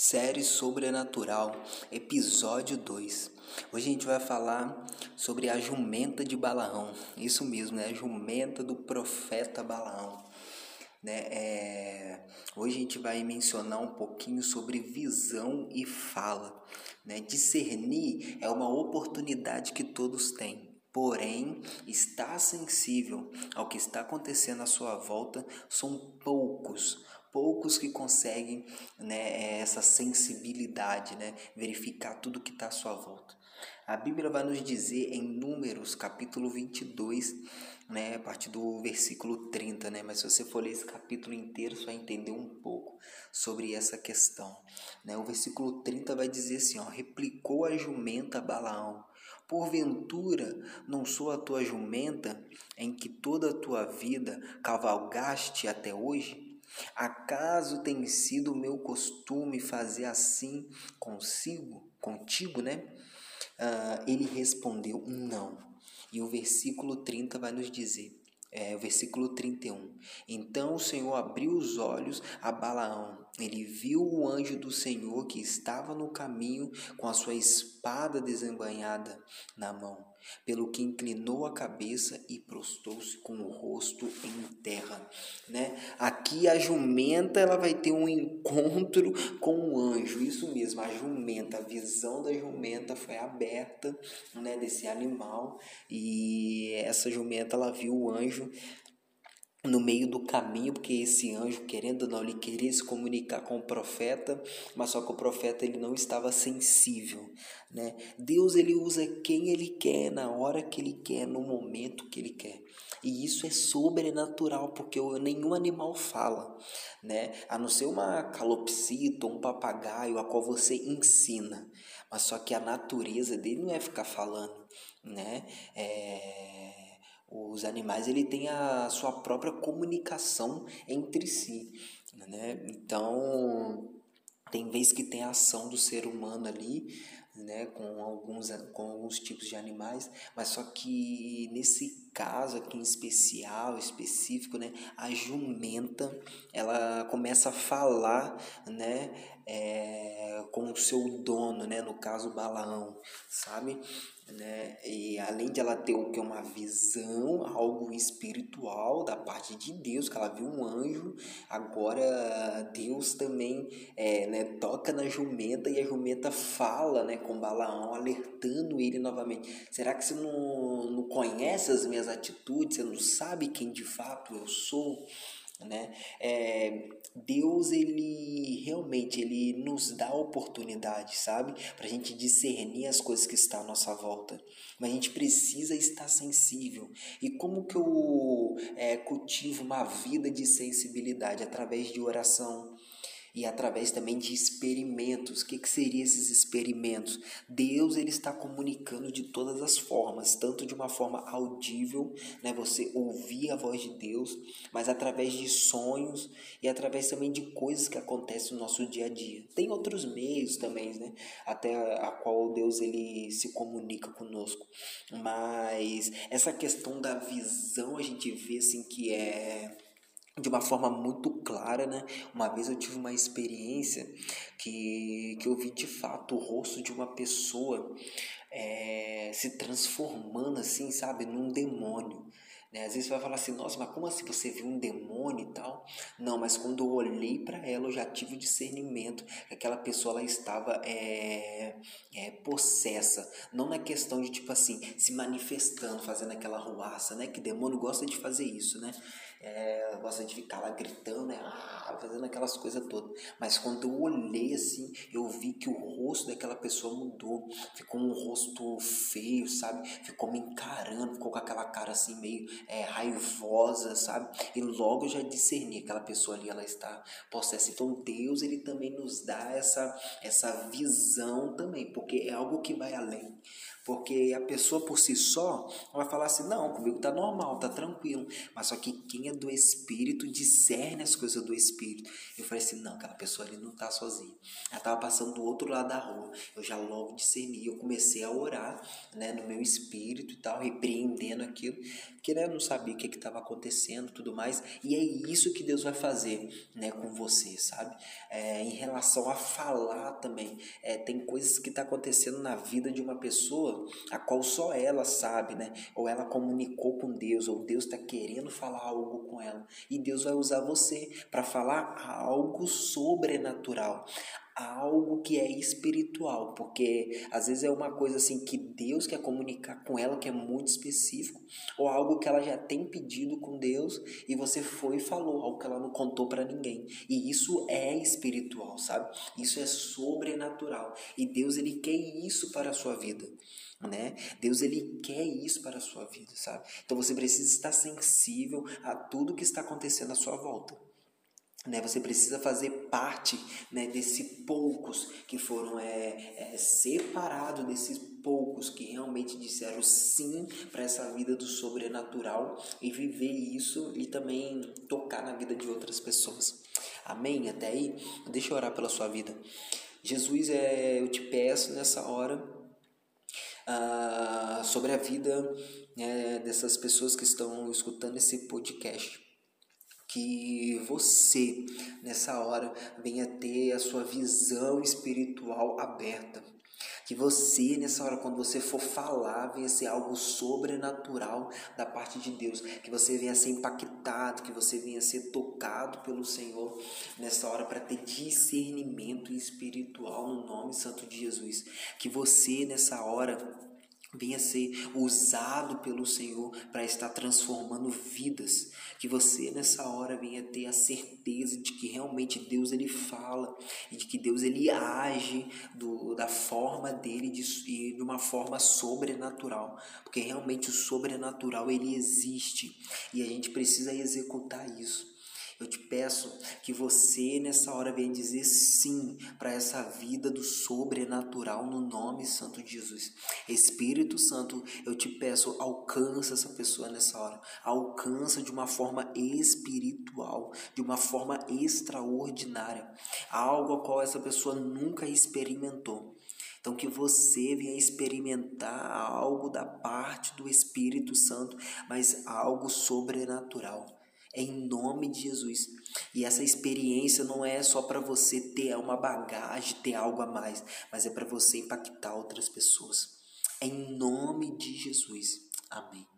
Série Sobrenatural, episódio 2. Hoje a gente vai falar sobre a jumenta de Balaão. Isso mesmo, né? A jumenta do profeta Balaão. Né? É... Hoje a gente vai mencionar um pouquinho sobre visão e fala. Né? Discernir é uma oportunidade que todos têm. Porém, estar sensível ao que está acontecendo à sua volta são poucos poucos que conseguem né, essa sensibilidade, né, verificar tudo que está à sua volta. A Bíblia vai nos dizer em Números, capítulo 22, né, a partir do versículo 30, né, mas se você for ler esse capítulo inteiro, você vai entender um pouco sobre essa questão. Né? O versículo 30 vai dizer assim, ó, replicou a jumenta Balaão, Porventura, não sou a tua jumenta em que toda a tua vida cavalgaste até hoje? Acaso tem sido o meu costume fazer assim consigo, contigo, né? Uh, ele respondeu: Não. E o versículo 30 vai nos dizer: é, o versículo 31. Então o Senhor abriu os olhos a Balaão. Ele viu o anjo do Senhor que estava no caminho com a sua espada desembanhada na mão, pelo que inclinou a cabeça e prostou-se com o rosto em terra, né? Aqui a jumenta ela vai ter um encontro com o anjo, isso mesmo, a jumenta, a visão da jumenta foi aberta, né, desse animal e essa jumenta ela viu o anjo no meio do caminho, porque esse anjo, querendo ou não, ele queria se comunicar com o profeta, mas só que o profeta ele não estava sensível, né? Deus ele usa quem ele quer, na hora que ele quer, no momento que ele quer. E isso é sobrenatural, porque nenhum animal fala, né? A não ser uma calopsita, um papagaio, a qual você ensina. Mas só que a natureza dele não é ficar falando, né? É os animais ele tem a sua própria comunicação entre si, né? Então tem vezes que tem a ação do ser humano ali, né, com alguns com alguns tipos de animais, mas só que nesse caso aqui em especial, específico, né, a jumenta, ela começa a falar, né, é, com o seu dono, né, no caso Balaão, sabe? né? E além de ela ter o que uma visão, algo espiritual da parte de Deus, que ela viu um anjo, agora Deus também é, né, toca na jumenta e a jumenta fala, né, com Balaão, alertando ele novamente. Será que você não, não conhece as minhas atitudes? Você não sabe quem de fato eu sou? Né? É, Deus ele realmente ele nos dá oportunidade, sabe, para a gente discernir as coisas que estão à nossa volta, mas a gente precisa estar sensível. E como que eu é, cultivo uma vida de sensibilidade através de oração? E através também de experimentos. O que, que seriam esses experimentos? Deus ele está comunicando de todas as formas, tanto de uma forma audível, né, você ouvir a voz de Deus, mas através de sonhos e através também de coisas que acontecem no nosso dia a dia. Tem outros meios também, né, até a qual Deus ele se comunica conosco. Mas essa questão da visão a gente vê assim que é de uma forma muito clara, né? Uma vez eu tive uma experiência que, que eu vi de fato o rosto de uma pessoa é, se transformando assim, sabe, num demônio. Né? Às vezes você vai falar assim, nossa, mas como assim você viu um demônio e tal? Não, mas quando eu olhei para ela, eu já tive o discernimento que aquela pessoa ela estava é, é, possessa. Não na questão de, tipo assim, se manifestando, fazendo aquela ruaça, né? Que demônio gosta de fazer isso, né? É, gosta de ficar lá gritando, né? Ah, fazendo aquelas coisas todas. Mas quando eu olhei assim, eu vi que o rosto daquela pessoa mudou. Ficou um rosto feio, sabe? Ficou me encarando, ficou com aquela cara assim meio é, raivosa, sabe? E logo eu já discerni aquela pessoa ali, ela está possessa. Então Deus, ele também nos dá essa, essa visão também, porque é algo que vai além. Porque a pessoa por si só vai falar assim: não, comigo tá normal, tá tranquilo. Mas só que quem é do Espírito discerne as coisas do Espírito. Eu falei assim: não, aquela pessoa ali não tá sozinha. Ela tava passando do outro lado da rua. Eu já logo discerni. Eu comecei a orar né, no meu espírito e tal, repreendendo aquilo. Porque né, eu não sabia o que estava acontecendo tudo mais. E é isso que Deus vai fazer né, com você, sabe? É, em relação a falar também. É, tem coisas que tá acontecendo na vida de uma pessoa a qual só ela sabe, né? Ou ela comunicou com Deus, ou Deus está querendo falar algo com ela. E Deus vai usar você para falar algo sobrenatural algo que é espiritual, porque às vezes é uma coisa assim que Deus quer comunicar com ela que é muito específico, ou algo que ela já tem pedido com Deus e você foi e falou, algo que ela não contou para ninguém. E isso é espiritual, sabe? Isso é sobrenatural. E Deus ele quer isso para a sua vida né? Deus ele quer isso para a sua vida, sabe? Então você precisa estar sensível a tudo que está acontecendo à sua volta. Né, você precisa fazer parte né, desse poucos que foram é, é, separados desses poucos que realmente disseram sim para essa vida do sobrenatural e viver isso e também tocar na vida de outras pessoas. Amém? Até aí, deixa eu orar pela sua vida. Jesus, é, eu te peço nessa hora ah, sobre a vida né, dessas pessoas que estão escutando esse podcast. Que você, nessa hora, venha ter a sua visão espiritual aberta. Que você, nessa hora, quando você for falar, venha ser algo sobrenatural da parte de Deus. Que você venha ser impactado, que você venha ser tocado pelo Senhor nessa hora para ter discernimento espiritual no nome santo de Jesus. Que você, nessa hora, venha ser usado pelo Senhor para estar transformando vidas. Que você nessa hora venha ter a certeza de que realmente Deus ele fala e de que Deus ele age do, da forma dele de, e de uma forma sobrenatural, porque realmente o sobrenatural ele existe e a gente precisa executar isso. Eu te peço que você nessa hora venha dizer sim para essa vida do sobrenatural no nome santo de Jesus. Espírito Santo, eu te peço, alcança essa pessoa nessa hora. Alcança de uma forma espiritual, de uma forma extraordinária. Algo a qual essa pessoa nunca experimentou. Então, que você venha experimentar algo da parte do Espírito Santo, mas algo sobrenatural em nome de Jesus. E essa experiência não é só para você ter uma bagagem, ter algo a mais, mas é para você impactar outras pessoas. Em nome de Jesus. Amém.